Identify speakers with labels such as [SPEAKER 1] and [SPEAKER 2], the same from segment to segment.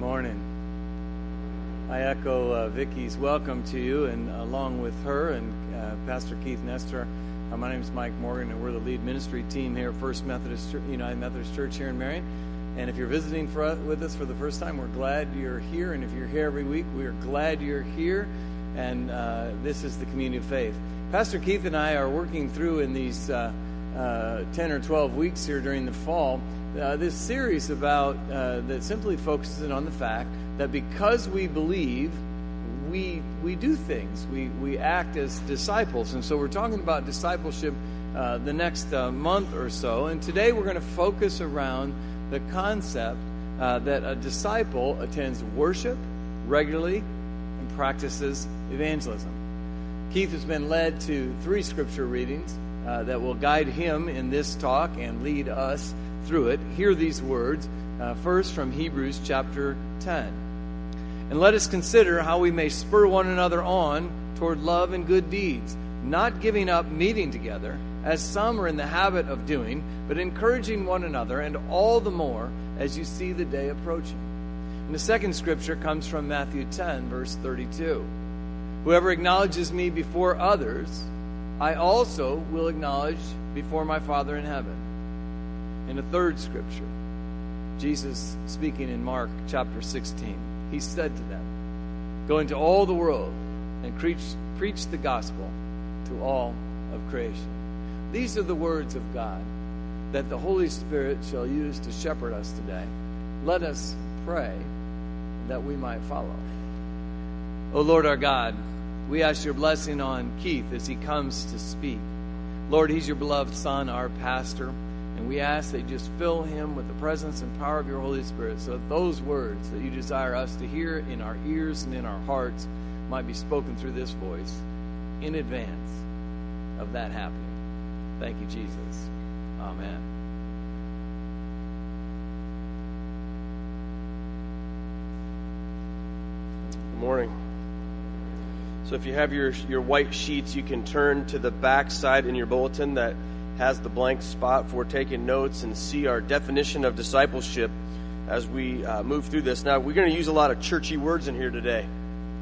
[SPEAKER 1] morning. I echo uh, Vicky's welcome to you, and along with her and uh, Pastor Keith Nestor, uh, my name is Mike Morgan, and we're the lead ministry team here at First Methodist Church, United Methodist Church here in Marion. And if you're visiting for us, with us for the first time, we're glad you're here. And if you're here every week, we're glad you're here. And uh, this is the community of faith. Pastor Keith and I are working through in these uh, uh, 10 or 12 weeks here during the fall uh, this series about uh, that simply focuses on the fact that because we believe, we we do things. We we act as disciples, and so we're talking about discipleship uh, the next uh, month or so. And today we're going to focus around the concept uh, that a disciple attends worship regularly and practices evangelism. Keith has been led to three scripture readings uh, that will guide him in this talk and lead us through it, hear these words. Uh, first, from Hebrews chapter 10. And let us consider how we may spur one another on toward love and good deeds, not giving up meeting together, as some are in the habit of doing, but encouraging one another, and all the more as you see the day approaching. And the second scripture comes from Matthew 10, verse 32. Whoever acknowledges me before others, I also will acknowledge before my Father in heaven. In a third scripture, Jesus speaking in Mark chapter 16, he said to them, Go into all the world and preach, preach the gospel to all of creation. These are the words of God that the Holy Spirit shall use to shepherd us today. Let us pray that we might follow. O oh Lord our God, we ask your blessing on Keith as he comes to speak. Lord, he's your beloved son, our pastor. And we ask that you just fill him with the presence and power of your Holy Spirit so that those words that you desire us to hear in our ears and in our hearts might be spoken through this voice in advance of that happening. Thank you, Jesus. Amen.
[SPEAKER 2] Good morning. So if you have your, your white sheets, you can turn to the back side in your bulletin that has the blank spot for taking notes and see our definition of discipleship as we uh, move through this. Now, we're going to use a lot of churchy words in here today.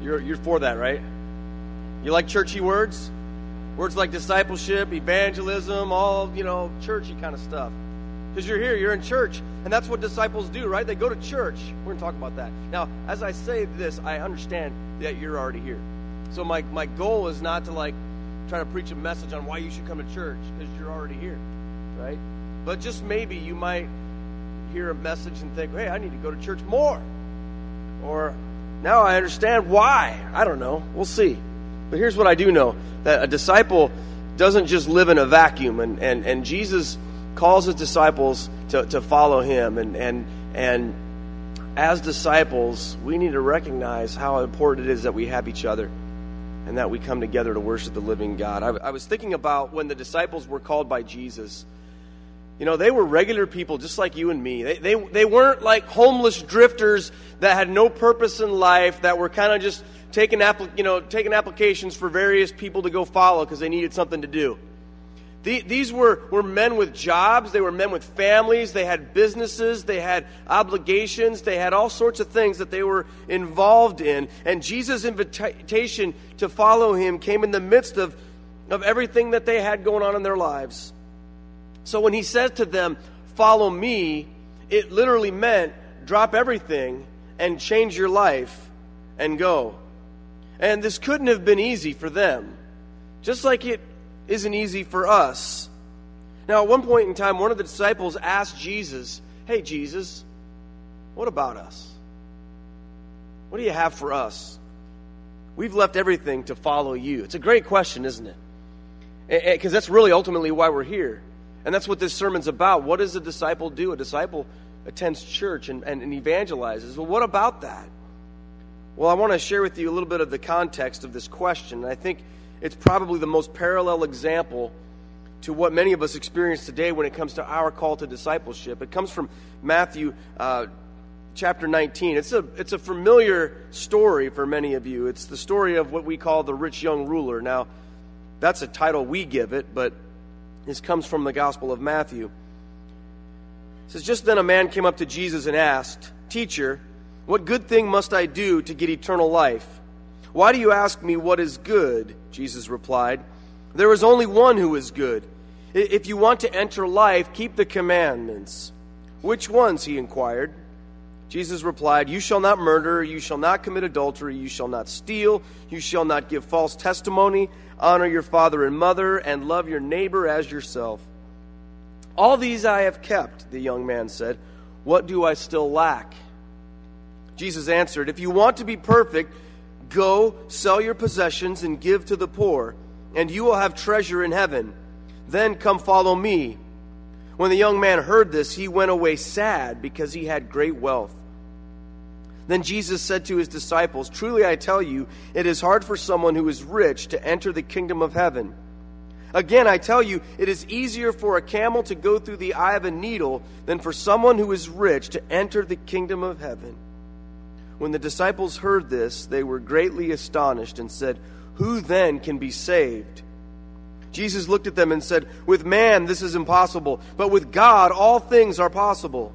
[SPEAKER 2] You're, you're for that, right? You like churchy words? Words like discipleship, evangelism, all, you know, churchy kind of stuff. Because you're here, you're in church, and that's what disciples do, right? They go to church. We're going to talk about that. Now, as I say this, I understand that you're already here. So my, my goal is not to like try to preach a message on why you should come to church because you're already here, right? But just maybe you might hear a message and think, hey, I need to go to church more. Or now I understand why. I don't know. We'll see. But here's what I do know that a disciple doesn't just live in a vacuum, and, and, and Jesus calls his disciples to, to follow him. And, and, and as disciples, we need to recognize how important it is that we have each other and that we come together to worship the living God. I, I was thinking about when the disciples were called by Jesus. You know, they were regular people just like you and me. They, they, they weren't like homeless drifters that had no purpose in life, that were kind of just taking, you know, taking applications for various people to go follow because they needed something to do. These were, were men with jobs, they were men with families, they had businesses, they had obligations, they had all sorts of things that they were involved in. And Jesus' invitation to follow him came in the midst of, of everything that they had going on in their lives. So when he said to them, Follow me, it literally meant drop everything and change your life and go. And this couldn't have been easy for them. Just like it isn't easy for us. Now, at one point in time, one of the disciples asked Jesus, Hey, Jesus, what about us? What do you have for us? We've left everything to follow you. It's a great question, isn't it? Because that's really ultimately why we're here. And that's what this sermon's about. What does a disciple do? A disciple attends church and, and, and evangelizes. Well, what about that? Well, I want to share with you a little bit of the context of this question. And I think it's probably the most parallel example to what many of us experience today when it comes to our call to discipleship. It comes from Matthew uh, chapter 19. It's a, it's a familiar story for many of you. It's the story of what we call the rich young ruler. Now, that's a title we give it, but this comes from the Gospel of Matthew. It says, Just then a man came up to Jesus and asked, Teacher, What good thing must I do to get eternal life? Why do you ask me what is good? Jesus replied. There is only one who is good. If you want to enter life, keep the commandments. Which ones? he inquired. Jesus replied, You shall not murder, you shall not commit adultery, you shall not steal, you shall not give false testimony, honor your father and mother, and love your neighbor as yourself. All these I have kept, the young man said. What do I still lack? Jesus answered, If you want to be perfect, go sell your possessions and give to the poor, and you will have treasure in heaven. Then come follow me. When the young man heard this, he went away sad because he had great wealth. Then Jesus said to his disciples, Truly I tell you, it is hard for someone who is rich to enter the kingdom of heaven. Again, I tell you, it is easier for a camel to go through the eye of a needle than for someone who is rich to enter the kingdom of heaven. When the disciples heard this, they were greatly astonished and said, Who then can be saved? Jesus looked at them and said, With man this is impossible, but with God all things are possible.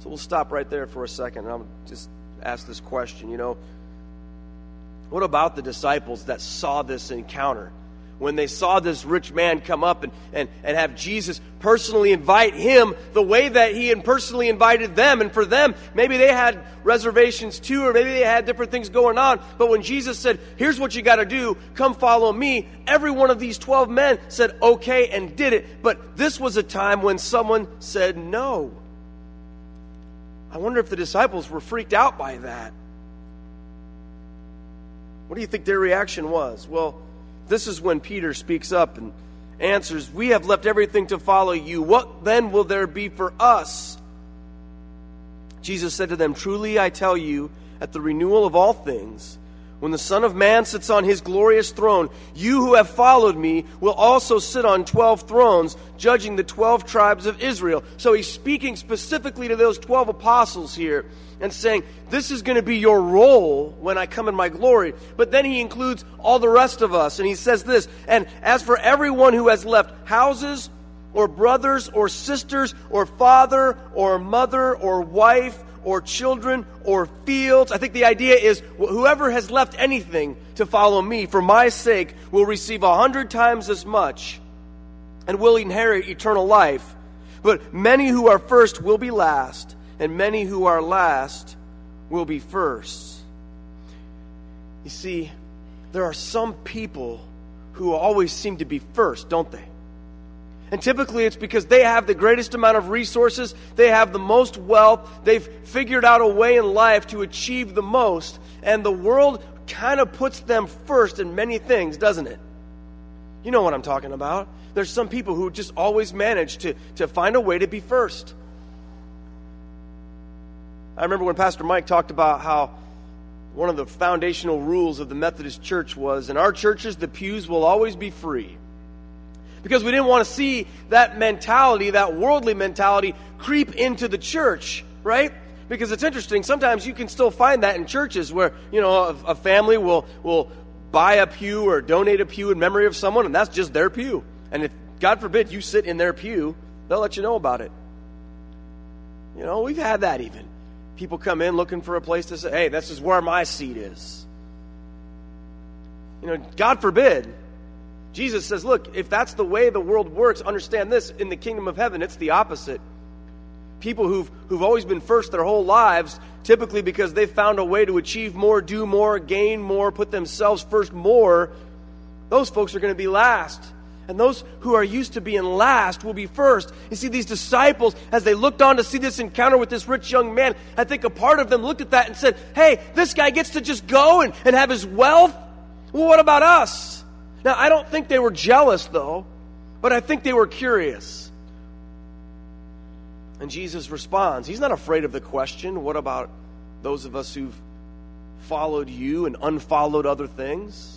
[SPEAKER 2] So we'll stop right there for a second and I'll just ask this question. You know, what about the disciples that saw this encounter? When they saw this rich man come up and, and, and have Jesus personally invite him the way that he had personally invited them. And for them, maybe they had reservations too, or maybe they had different things going on. But when Jesus said, Here's what you got to do, come follow me, every one of these 12 men said, Okay, and did it. But this was a time when someone said no. I wonder if the disciples were freaked out by that. What do you think their reaction was? Well, this is when Peter speaks up and answers, We have left everything to follow you. What then will there be for us? Jesus said to them, Truly I tell you, at the renewal of all things, when the Son of Man sits on his glorious throne, you who have followed me will also sit on 12 thrones, judging the 12 tribes of Israel. So he's speaking specifically to those 12 apostles here and saying, This is going to be your role when I come in my glory. But then he includes all the rest of us, and he says this And as for everyone who has left houses, or brothers, or sisters, or father, or mother, or wife, or children or fields. I think the idea is whoever has left anything to follow me for my sake will receive a hundred times as much and will inherit eternal life. But many who are first will be last, and many who are last will be first. You see, there are some people who always seem to be first, don't they? And typically it's because they have the greatest amount of resources, they have the most wealth, they've figured out a way in life to achieve the most, and the world kind of puts them first in many things, doesn't it? You know what I'm talking about. There's some people who just always manage to, to find a way to be first. I remember when Pastor Mike talked about how one of the foundational rules of the Methodist Church was in our churches, the pews will always be free because we didn't want to see that mentality, that worldly mentality, creep into the church, right? Because it's interesting. Sometimes you can still find that in churches where, you know, a, a family will, will buy a pew or donate a pew in memory of someone, and that's just their pew. And if, God forbid, you sit in their pew, they'll let you know about it. You know, we've had that even. People come in looking for a place to say, hey, this is where my seat is. You know, God forbid, Jesus says, look, if that's the way the world works, understand this in the kingdom of heaven, it's the opposite. People who've, who've always been first their whole lives, typically because they've found a way to achieve more, do more, gain more, put themselves first more, those folks are going to be last. And those who are used to being last will be first. You see, these disciples, as they looked on to see this encounter with this rich young man, I think a part of them looked at that and said, hey, this guy gets to just go and, and have his wealth. Well, what about us? Now, I don't think they were jealous, though, but I think they were curious. And Jesus responds. He's not afraid of the question what about those of us who've followed you and unfollowed other things?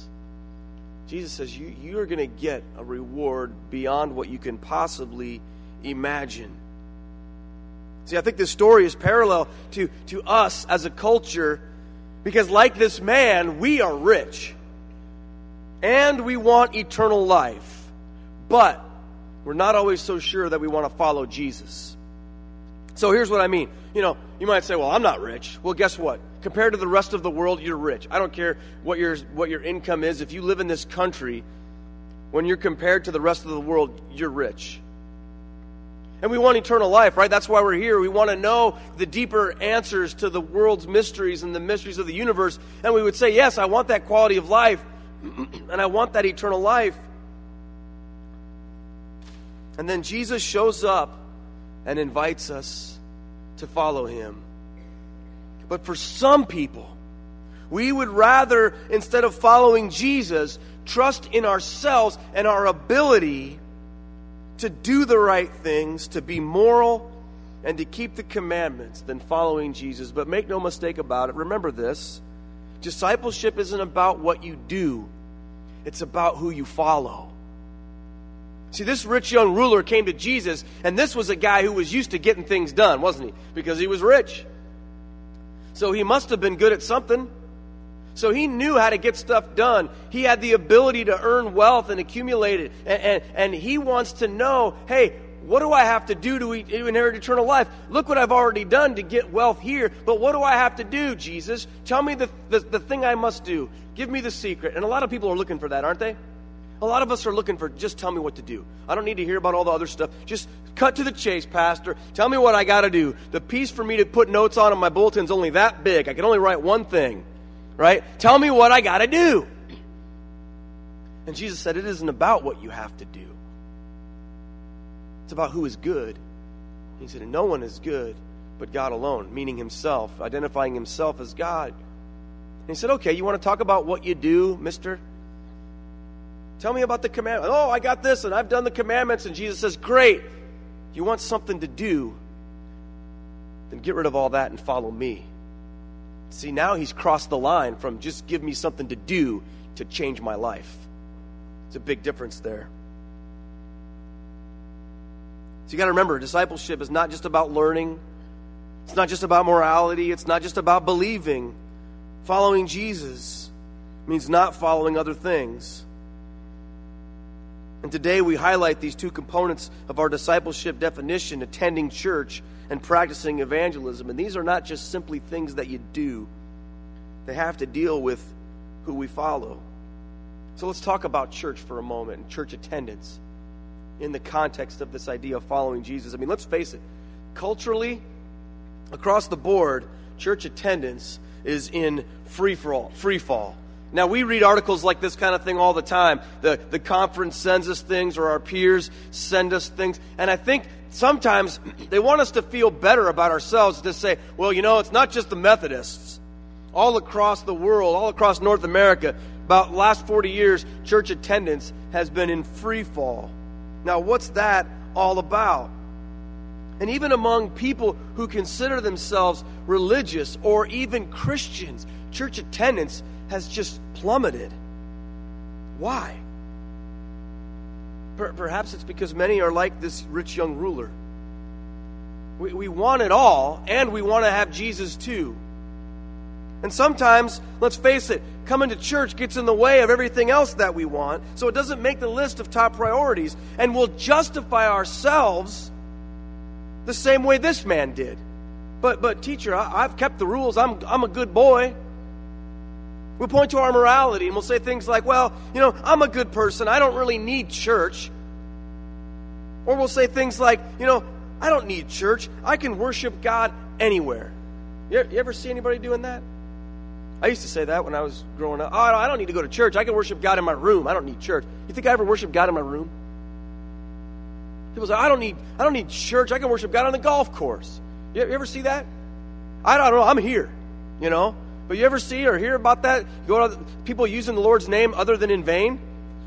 [SPEAKER 2] Jesus says you, you are going to get a reward beyond what you can possibly imagine. See, I think this story is parallel to, to us as a culture because, like this man, we are rich and we want eternal life. But we're not always so sure that we want to follow Jesus. So here's what I mean you know, you might say, well, I'm not rich. Well, guess what? Compared to the rest of the world, you're rich. I don't care what your, what your income is. If you live in this country, when you're compared to the rest of the world, you're rich. And we want eternal life, right? That's why we're here. We want to know the deeper answers to the world's mysteries and the mysteries of the universe. And we would say, yes, I want that quality of life, and I want that eternal life. And then Jesus shows up and invites us to follow him. But for some people, we would rather, instead of following Jesus, trust in ourselves and our ability to do the right things, to be moral, and to keep the commandments than following Jesus. But make no mistake about it. Remember this discipleship isn't about what you do, it's about who you follow. See, this rich young ruler came to Jesus, and this was a guy who was used to getting things done, wasn't he? Because he was rich. So he must have been good at something. So he knew how to get stuff done. He had the ability to earn wealth and accumulate it. And, and, and he wants to know hey, what do I have to do to inherit eternal life? Look what I've already done to get wealth here, but what do I have to do, Jesus? Tell me the, the, the thing I must do. Give me the secret. And a lot of people are looking for that, aren't they? A lot of us are looking for just tell me what to do. I don't need to hear about all the other stuff. Just cut to the chase, Pastor. Tell me what I got to do. The piece for me to put notes on in my bulletin is only that big. I can only write one thing right? Tell me what I got to do. And Jesus said, It isn't about what you have to do, it's about who is good. He said, No one is good but God alone, meaning Himself, identifying Himself as God. And he said, Okay, you want to talk about what you do, mister? Tell me about the commandments. Oh, I got this and I've done the commandments. And Jesus says, Great. You want something to do? Then get rid of all that and follow me. See, now he's crossed the line from just give me something to do to change my life. It's a big difference there. So you got to remember, discipleship is not just about learning, it's not just about morality, it's not just about believing. Following Jesus means not following other things. And today we highlight these two components of our discipleship definition attending church and practicing evangelism. And these are not just simply things that you do, they have to deal with who we follow. So let's talk about church for a moment and church attendance in the context of this idea of following Jesus. I mean, let's face it, culturally, across the board, church attendance is in free fall. Free fall. Now, we read articles like this kind of thing all the time. The, the conference sends us things, or our peers send us things. And I think sometimes they want us to feel better about ourselves to say, well, you know, it's not just the Methodists. All across the world, all across North America, about last 40 years, church attendance has been in free fall. Now, what's that all about? And even among people who consider themselves religious or even Christians, church attendance has just plummeted. Why? Perhaps it's because many are like this rich young ruler. We, we want it all, and we want to have Jesus too. And sometimes, let's face it, coming to church gets in the way of everything else that we want, so it doesn't make the list of top priorities, and we'll justify ourselves the same way this man did. But, but teacher, I, have kept the rules. I'm, I'm a good boy. We point to our morality and we'll say things like, well, you know, I'm a good person. I don't really need church. Or we'll say things like, you know, I don't need church. I can worship God anywhere. You, ever see anybody doing that? I used to say that when I was growing up. Oh, I don't need to go to church. I can worship God in my room. I don't need church. You think I ever worship God in my room? People say, I don't need, I don't need church. I can worship God on the golf course. You, ever see that? I don't know. I'm here. You know, but you ever see or hear about that? Go to people using the Lord's name other than in vain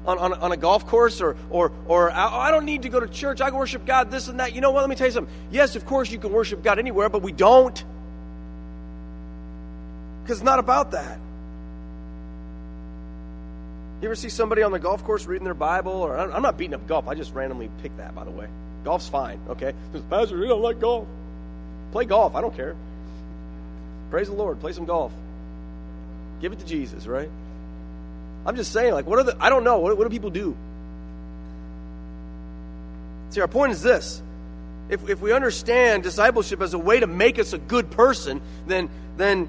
[SPEAKER 2] on, on, on a golf course or, or, or oh, I don't need to go to church. I can worship God, this and that. You know what? Let me tell you something. Yes, of course you can worship God anywhere, but we don't. Because it's not about that. You ever see somebody on the golf course reading their Bible? Or I'm not beating up golf. I just randomly pick that, by the way. Golf's fine, okay? Pastor, you don't like golf. Play golf. I don't care. Praise the Lord. Play some golf. Give it to Jesus, right? I'm just saying, like, what are the, I don't know, what, what do people do? See, our point is this if, if we understand discipleship as a way to make us a good person, then, then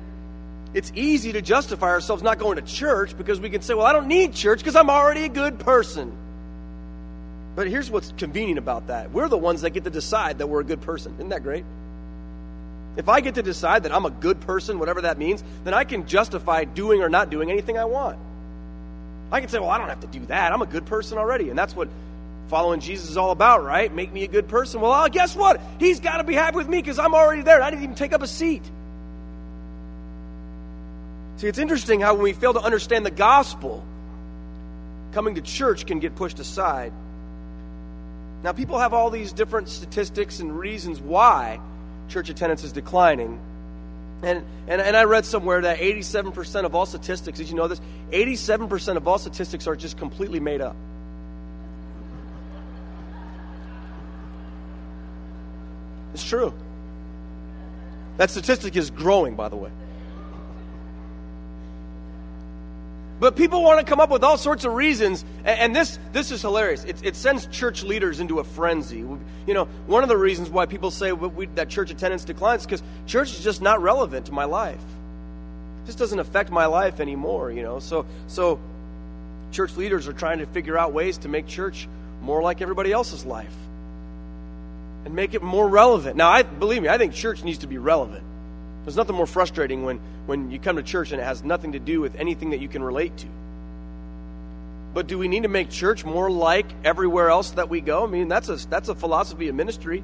[SPEAKER 2] it's easy to justify ourselves not going to church because we can say, well, I don't need church because I'm already a good person. But here's what's convenient about that we're the ones that get to decide that we're a good person. Isn't that great? If I get to decide that I'm a good person, whatever that means, then I can justify doing or not doing anything I want. I can say, well, I don't have to do that. I'm a good person already. And that's what following Jesus is all about, right? Make me a good person. Well, guess what? He's got to be happy with me because I'm already there. I didn't even take up a seat. See, it's interesting how when we fail to understand the gospel, coming to church can get pushed aside. Now, people have all these different statistics and reasons why church attendance is declining. And, and, and I read somewhere that 87% of all statistics, did you know this? 87% of all statistics are just completely made up. It's true. That statistic is growing, by the way. But people want to come up with all sorts of reasons, and, this this is hilarious. It, it, sends church leaders into a frenzy. You know, one of the reasons why people say we, that church attendance declines is because church is just not relevant to my life. It just doesn't affect my life anymore. You know, so so church leaders are trying to figure out ways to make church more like everybody else's life and make it more relevant. Now, I believe me, I think church needs to be relevant. There's nothing more frustrating when, when you come to church and it has nothing to do with anything that you can relate to. But do we need to make church more like everywhere else that we go? I mean, that's a, that's a philosophy of ministry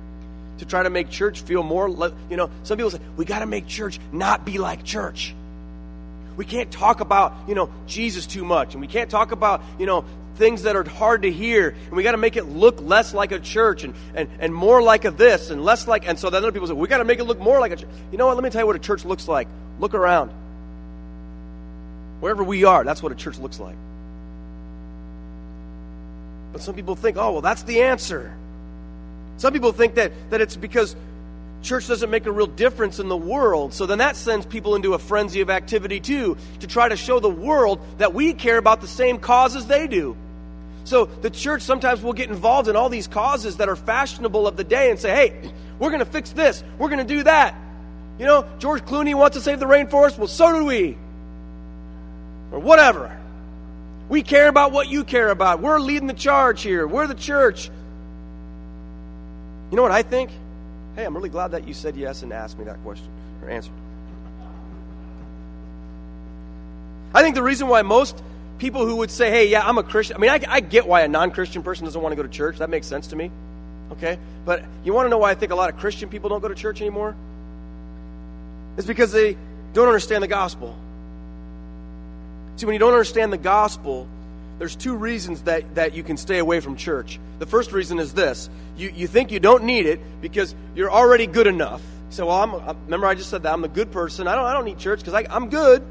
[SPEAKER 2] to try to make church feel more, you know, some people say, we got to make church not be like church. We can't talk about, you know, Jesus too much. And we can't talk about, you know, things that are hard to hear. And we got to make it look less like a church and, and, and more like a this and less like. And so then other people say, we got to make it look more like a church. You know what? Let me tell you what a church looks like. Look around. Wherever we are, that's what a church looks like. But some people think, oh, well, that's the answer. Some people think that, that it's because church doesn't make a real difference in the world. So then that sends people into a frenzy of activity too, to try to show the world that we care about the same causes they do. So the church sometimes will get involved in all these causes that are fashionable of the day and say, hey, we're going to fix this, we're going to do that. You know, George Clooney wants to save the rainforest, well, so do we. Or whatever. We care about what you care about. We're leading the charge here. We're the church. You know what I think? Hey, I'm really glad that you said yes and asked me that question or answered. I think the reason why most people who would say, hey, yeah, I'm a Christian, I mean, I, I get why a non Christian person doesn't want to go to church. That makes sense to me. Okay? But you want to know why I think a lot of Christian people don't go to church anymore? It's because they don't understand the gospel. See, when you don't understand the gospel, there's two reasons that, that you can stay away from church. The first reason is this you, you think you don't need it because you're already good enough. So, well, I'm, I, remember I just said that I'm a good person. I don't, I don't need church because I'm good.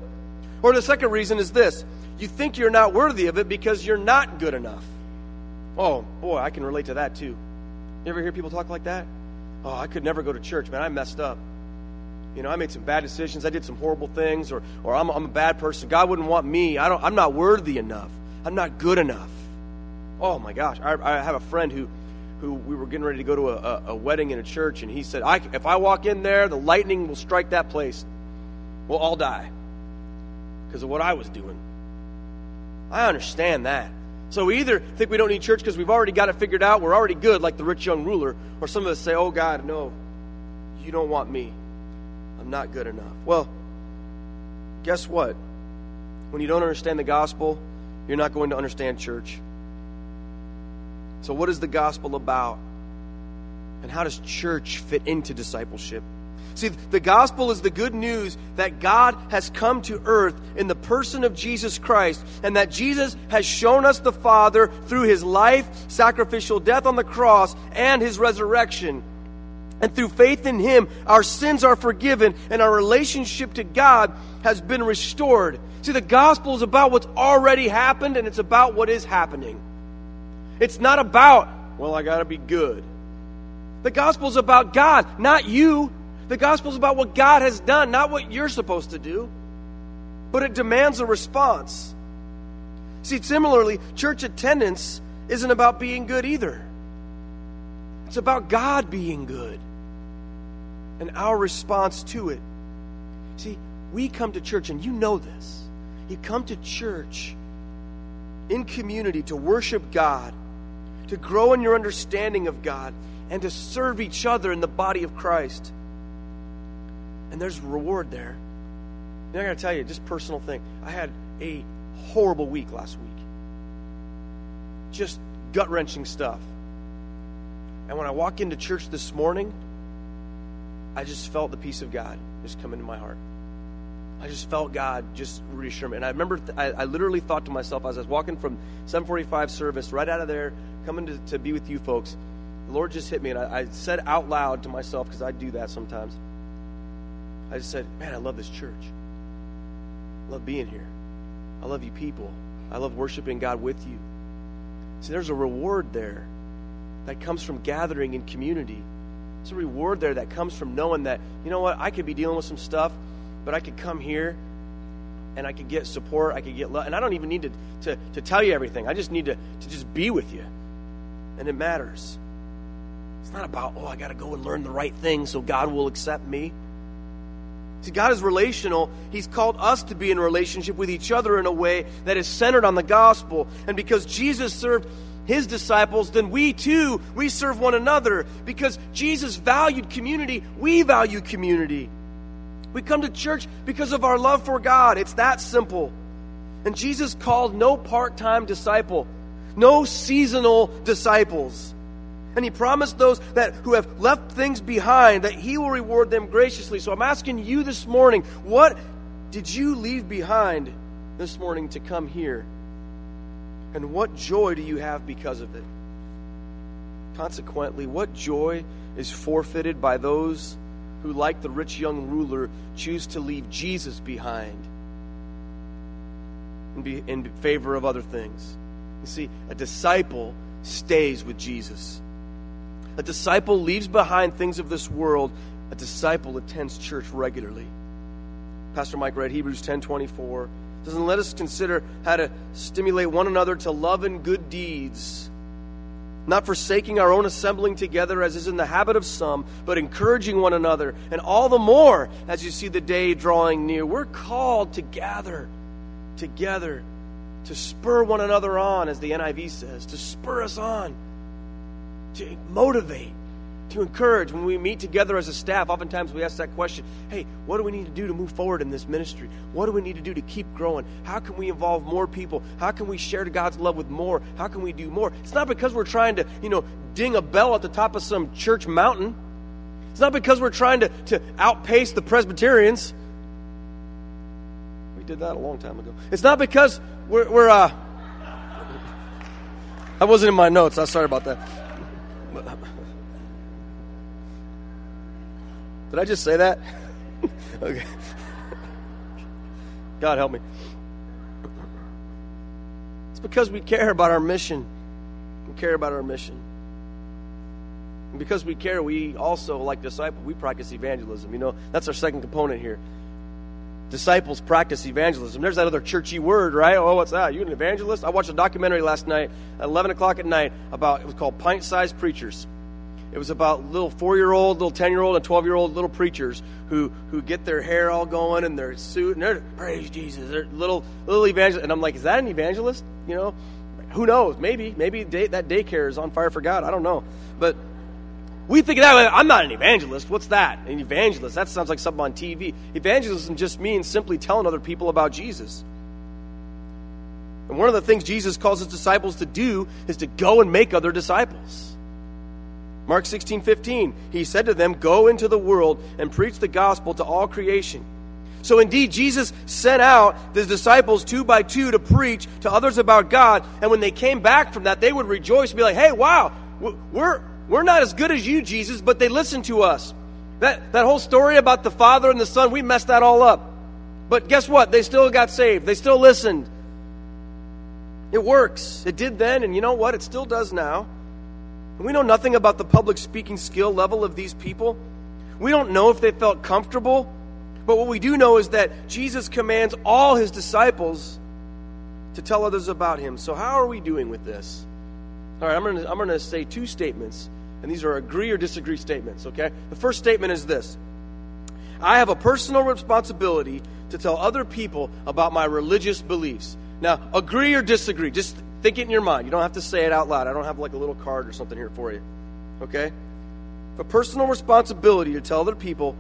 [SPEAKER 2] Or the second reason is this you think you're not worthy of it because you're not good enough. Oh, boy, I can relate to that too. You ever hear people talk like that? Oh, I could never go to church, man. I messed up. You know, I made some bad decisions. I did some horrible things, or, or I'm, I'm a bad person. God wouldn't want me. I don't, I'm not worthy enough. I'm not good enough. Oh my gosh. I, I have a friend who, who we were getting ready to go to a, a wedding in a church, and he said, I, If I walk in there, the lightning will strike that place. We'll all die because of what I was doing. I understand that. So we either think we don't need church because we've already got it figured out, we're already good, like the rich young ruler, or some of us say, Oh God, no, you don't want me. I'm not good enough. Well, guess what? When you don't understand the gospel, you're not going to understand church. So, what is the gospel about? And how does church fit into discipleship? See, the gospel is the good news that God has come to earth in the person of Jesus Christ, and that Jesus has shown us the Father through his life, sacrificial death on the cross, and his resurrection. And through faith in him, our sins are forgiven, and our relationship to God has been restored. See, the gospel is about what's already happened and it's about what is happening. It's not about, well, I got to be good. The gospel is about God, not you. The gospel is about what God has done, not what you're supposed to do. But it demands a response. See, similarly, church attendance isn't about being good either. It's about God being good and our response to it. See, we come to church, and you know this. You come to church in community to worship God, to grow in your understanding of God, and to serve each other in the body of Christ. And there's reward there. And I gotta tell you, just personal thing. I had a horrible week last week. Just gut wrenching stuff. And when I walk into church this morning, I just felt the peace of God just come into my heart. I just felt God just reassure me. And I remember, th- I, I, literally thought to myself as I was walking from 745 service right out of there, coming to, to be with you folks, the Lord just hit me. And I, I said out loud to myself, because I do that sometimes, I just said, Man, I love this church. I love being here. I love you people. I love worshiping God with you. See, there's a reward there that comes from gathering in community. There's a reward there that comes from knowing that, you know what, I could be dealing with some stuff but I could come here and I could get support, I could get love. And I don't even need to, to, to tell you everything. I just need to, to just be with you. And it matters. It's not about, oh, I got to go and learn the right thing so God will accept me. See, God is relational. He's called us to be in relationship with each other in a way that is centered on the gospel. And because Jesus served his disciples, then we too, we serve one another. Because Jesus valued community, we value community. We come to church because of our love for God. It's that simple. And Jesus called no part time disciple, no seasonal disciples. And he promised those that who have left things behind that he will reward them graciously. So I'm asking you this morning, what did you leave behind this morning to come here? And what joy do you have because of it? Consequently, what joy is forfeited by those who, like the rich young ruler, choose to leave Jesus behind in, be, in favor of other things. You see, a disciple stays with Jesus. A disciple leaves behind things of this world. A disciple attends church regularly. Pastor Mike read Hebrews 10 24. Doesn't let us consider how to stimulate one another to love and good deeds not forsaking our own assembling together as is in the habit of some, but encouraging one another, and all the more as you see the day drawing near. We're called to gather together to spur one another on, as the NIV says, to spur us on, to motivate, to encourage. When we meet together as a staff, oftentimes we ask that question hey, what do we need to do to move forward in this ministry? What do we need to do to keep growing? How can we involve more people? How can we share God's love with more? How can we do more? It's not because we're trying to, you know, ding a bell at the top of some church mountain. It's not because we're trying to, to outpace the Presbyterians. We did that a long time ago. It's not because we're, we're uh, that wasn't in my notes. I'm sorry about that. Did I just say that? okay. God help me. It's because we care about our mission. We care about our mission. And because we care, we also, like disciples, we practice evangelism. You know, that's our second component here. Disciples practice evangelism. There's that other churchy word, right? Oh, what's that? You an evangelist? I watched a documentary last night at 11 o'clock at night about, it was called Pint Sized Preachers. It was about little four year old, little 10 year old, and 12 year old little preachers who, who get their hair all going and their suit and they're, praise Jesus. They're little, little evangelists. And I'm like, is that an evangelist? You know, who knows? Maybe, maybe day, that daycare is on fire for God. I don't know. But we think of that way. I'm not an evangelist. What's that? An evangelist. That sounds like something on TV. Evangelism just means simply telling other people about Jesus. And one of the things Jesus calls his disciples to do is to go and make other disciples. Mark 16, 15, he said to them, Go into the world and preach the gospel to all creation. So indeed, Jesus sent out his disciples two by two to preach to others about God. And when they came back from that, they would rejoice and be like, hey, wow, we're, we're not as good as you, Jesus, but they listened to us. That, that whole story about the Father and the Son, we messed that all up. But guess what? They still got saved. They still listened. It works. It did then, and you know what? It still does now. We know nothing about the public speaking skill level of these people. We don't know if they felt comfortable. But what we do know is that Jesus commands all his disciples to tell others about him. So, how are we doing with this? All right, I'm going to I'm going to say two statements, And these are agree or disagree statements, okay? The first statement is this I have a personal responsibility to tell other people about my religious beliefs. Now, agree or disagree, just think it in your mind. You don't have to say it out loud. I don't have like a little card or something here for you, okay? A personal responsibility to tell other people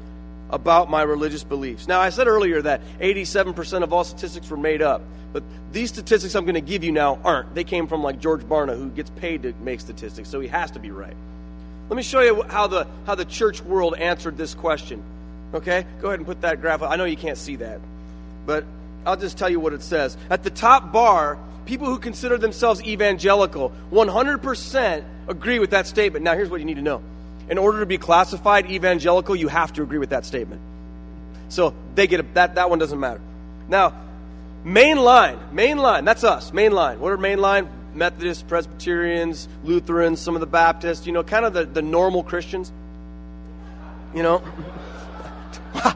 [SPEAKER 2] about my religious beliefs. Now, I said earlier that 87% of all statistics were made up, but these statistics I'm going to give you now aren't. They came from like George Barna, who gets paid to make statistics, so he has to be right. Let me show you how the, how the church world answered this question. Okay? Go ahead and put that graph. I know you can't see that, but I'll just tell you what it says. At the top bar, people who consider themselves evangelical, 100% agree with that statement. Now, here's what you need to know in order to be classified evangelical, you have to agree with that statement. So they get a, that. That one doesn't matter. Now, main line, main line. That's us. Main line. What are main line? Methodists, Presbyterians, Lutherans, some of the Baptists. You know, kind of the, the normal Christians. You know.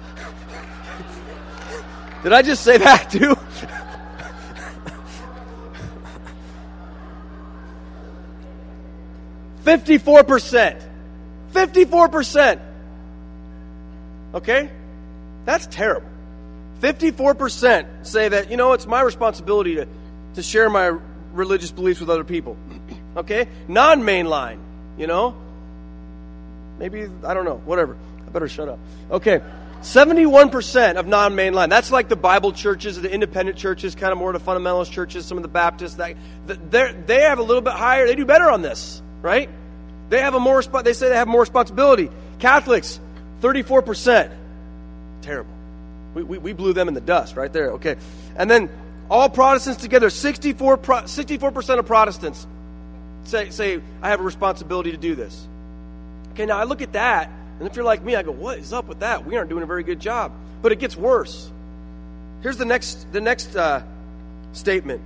[SPEAKER 2] Did I just say that too? Fifty-four percent. 54%. Okay? That's terrible. 54% say that, you know, it's my responsibility to, to share my religious beliefs with other people. okay? Non mainline, you know? Maybe, I don't know, whatever. I better shut up. Okay. 71% of non mainline. That's like the Bible churches, the independent churches, kind of more the fundamentalist churches, some of the Baptists. That, they have a little bit higher, they do better on this, right? They have a more they say they have more responsibility. Catholics, 34%. Terrible. We, we, we blew them in the dust right there. Okay. And then all Protestants together, 64, 64% of Protestants say, say, I have a responsibility to do this. Okay, now I look at that, and if you're like me, I go, what is up with that? We aren't doing a very good job. But it gets worse. Here's the next, the next uh, statement.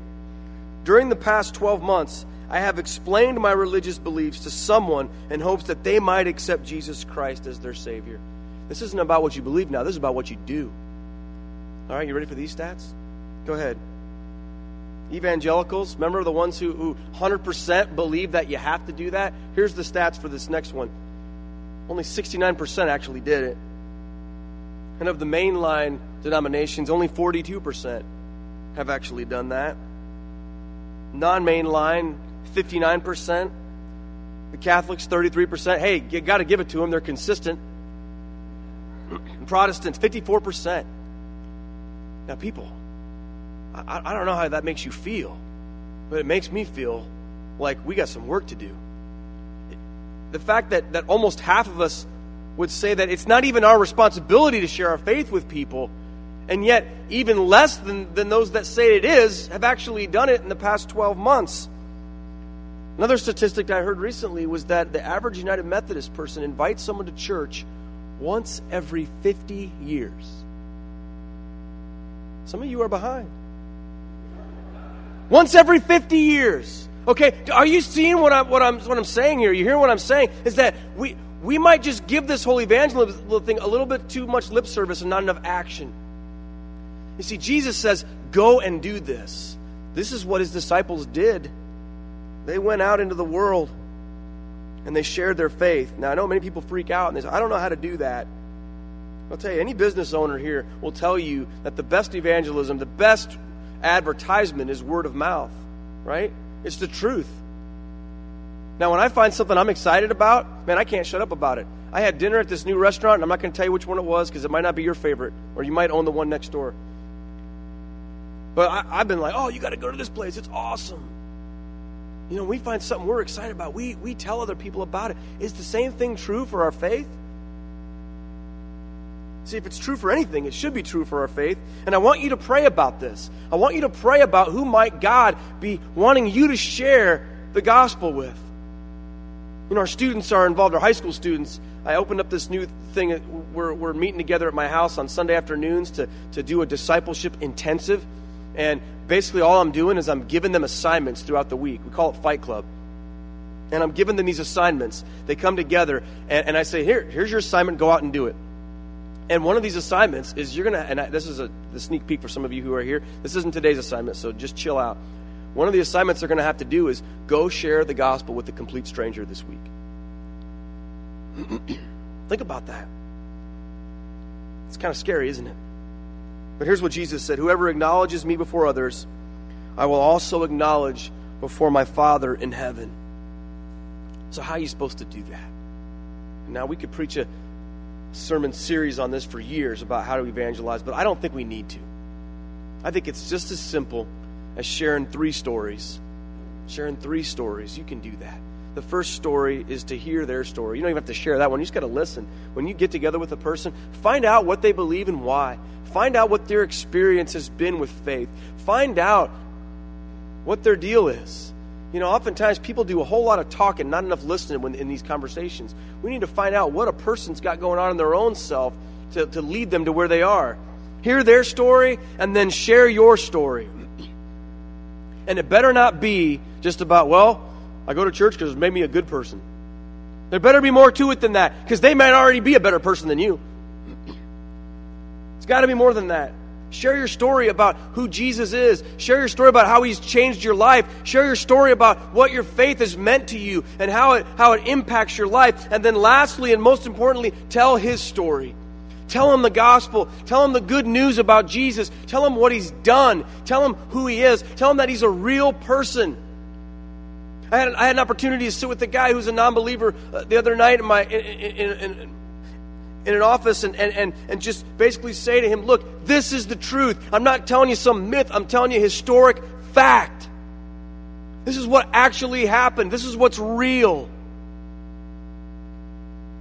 [SPEAKER 2] During the past 12 months, I have explained my religious beliefs to someone in hopes that they might accept Jesus Christ as their Savior. This isn't about what you believe now, this is about what you do. All right, you ready for these stats? Go ahead. Evangelicals, remember the ones who, who 100% believe that you have to do that? Here's the stats for this next one. Only 69% actually did it. And of the mainline denominations, only 42% have actually done that. Non mainline 59%. The Catholics, 33%. Hey, you got to give it to them. They're consistent. Protestants, 54%. Now, people, I, I don't know how that makes you feel, but it makes me feel like we got some work to do. The fact that, that almost half of us would say that it's not even our responsibility to share our faith with people, and yet even less than, than those that say it is have actually done it in the past 12 months. Another statistic I heard recently was that the average United Methodist person invites someone to church once every 50 years. Some of you are behind. Once every 50 years. Okay, are you seeing what I'm, what I'm, what I'm saying here? You hear what I'm saying? Is that we, we might just give this whole evangelism thing a little bit too much lip service and not enough action. You see, Jesus says, go and do this. This is what his disciples did. They went out into the world and they shared their faith. Now, I know many people freak out and they say, I don't know how to do that. I'll tell you, any business owner here will tell you that the best evangelism, the best advertisement is word of mouth, right? It's the truth. Now, when I find something I'm excited about, man, I can't shut up about it. I had dinner at this new restaurant, and I'm not going to tell you which one it was because it might not be your favorite, or you might own the one next door. But I, have been like, oh, you got to go to this place. It's awesome. You know, we find something we're excited about, we, we tell other people about it. Is the same thing true for our faith? See, if it's true for anything, it should be true for our faith. And I want you to pray about this. I want you to pray about who might God be wanting you to share the gospel with. You know, our students are involved, our high school students. I opened up this new thing. We're, we're meeting together at my house on Sunday afternoons to, to do a discipleship intensive. And basically, all I'm doing is I'm giving them assignments throughout the week. We call it Fight Club. And I'm giving them these assignments. They come together, and, and I say, Here, here's your assignment, go out and do it. And one of these assignments is you're going to, and I, this is a the sneak peek for some of you who are here. This isn't today's assignment, so just chill out. One of the assignments they're going to have to do is go share the gospel with a complete stranger this week. Think about that. It's kind of scary, isn't it? But here's what Jesus said Whoever acknowledges me before others, I will also acknowledge before my Father in heaven. So, how are you supposed to do that? Now, we could preach a sermon series on this for years about how to evangelize, but I don't think we need to. I think it's just as simple as sharing three stories. Sharing three stories, you can do that. The first story is to hear their story. You don't even have to share that one. You just got to listen. When you get together with a person, find out what they believe and why. Find out what their experience has been with faith. Find out what their deal is. You know, oftentimes people do a whole lot of talking, not enough listening when, in these conversations. We need to find out what a person's got going on in their own self to, to lead them to where they are. Hear their story and then share your story. And it better not be just about, well, I go to church because it made me a good person. There better be more to it than that because they might already be a better person than you. It's got to be more than that. Share your story about who Jesus is. Share your story about how he's changed your life. Share your story about what your faith has meant to you and how it, how it impacts your life. And then, lastly, and most importantly, tell his story. Tell him the gospel. Tell him the good news about Jesus. Tell him what he's done. Tell him who he is. Tell him that he's a real person. I had, I had an opportunity to sit with a guy who's a non believer uh, the other night in my. In, in, in, in an office and, and, and, and just basically say to him, Look, this is the truth. I'm not telling you some myth, I'm telling you historic fact. This is what actually happened, this is what's real.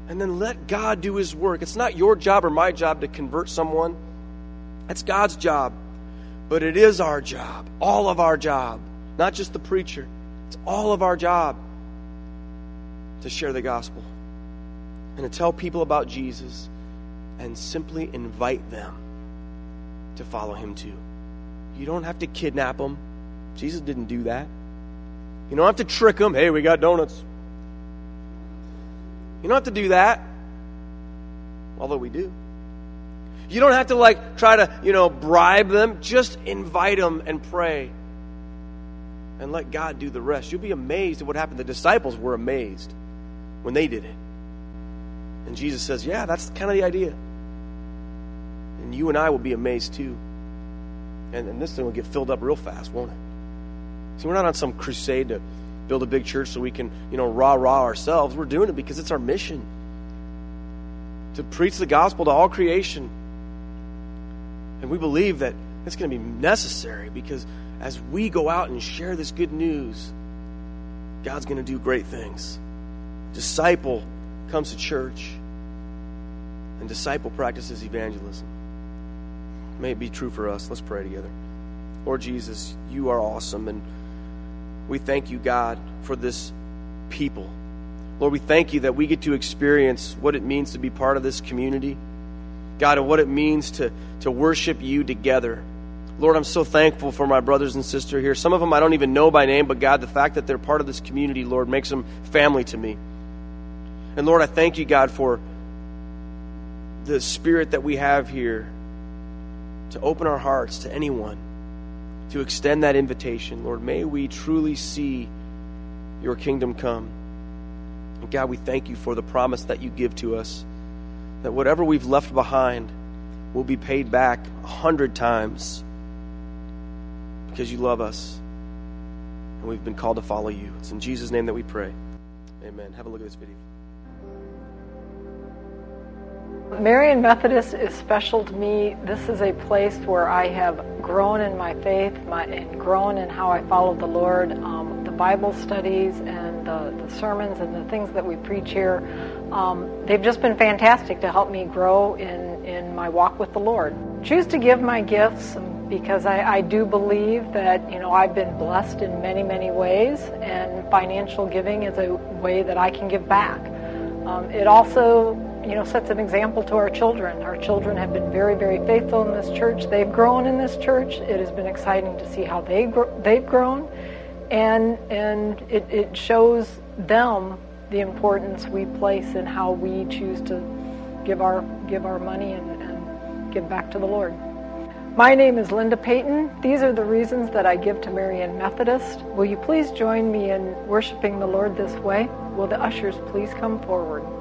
[SPEAKER 2] And then let God do his work. It's not your job or my job to convert someone, that's God's job. But it is our job, all of our job, not just the preacher. It's all of our job to share the gospel and to tell people about Jesus and simply invite them to follow him too. You don't have to kidnap them. Jesus didn't do that. You don't have to trick them. Hey, we got donuts. You don't have to do that. Although we do. You don't have to like try to, you know, bribe them. Just invite them and pray. And let God do the rest. You'll be amazed at what happened. The disciples were amazed when they did it. And Jesus says, Yeah, that's kind of the idea. And you and I will be amazed too. And, and this thing will get filled up real fast, won't it? See, we're not on some crusade to build a big church so we can, you know, rah rah ourselves. We're doing it because it's our mission to preach the gospel to all creation. And we believe that it's going to be necessary because as we go out and share this good news, God's going to do great things. Disciple comes to church, and disciple practices evangelism. May it be true for us. Let's pray together. Lord Jesus, you are awesome, and we thank you, God, for this people. Lord, we thank you that we get to experience what it means to be part of this community. God, and what it means to, to worship you together. Lord, I'm so thankful for my brothers and sisters here. Some of them I don't even know by name, but God, the fact that they're part of this community, Lord, makes them family to me. And Lord, I thank you, God, for the spirit that we have here to open our hearts to anyone, to extend that invitation. Lord, may we truly see your kingdom come. And God, we thank you for the promise that you give to us that whatever we've left behind will be paid back a hundred times because you love us and we've been called to follow you. It's in Jesus' name that we pray. Amen. Have a look at this video.
[SPEAKER 3] Marian Methodist is special to me. This is a place where I have grown in my faith my, and grown in how I follow the Lord. Um, the Bible studies and the, the, sermons and the things that we preach here, um, they've just been fantastic to help me grow in, in my walk with the Lord. Choose to give my gifts because I, I do believe that you know I've been blessed in many many ways, and financial giving is a way that I can give back. Um, it also you know, sets an example to our children. Our children have been very, very faithful in this church. They've grown in this church. It has been exciting to see how they they've grown, and and it, it shows them the importance we place in how we choose to give our give our money and, and give back to the Lord. My name is Linda Payton. These are the reasons that I give to Marian Methodist. Will you please join me in worshiping the Lord this way? Will the ushers please come forward?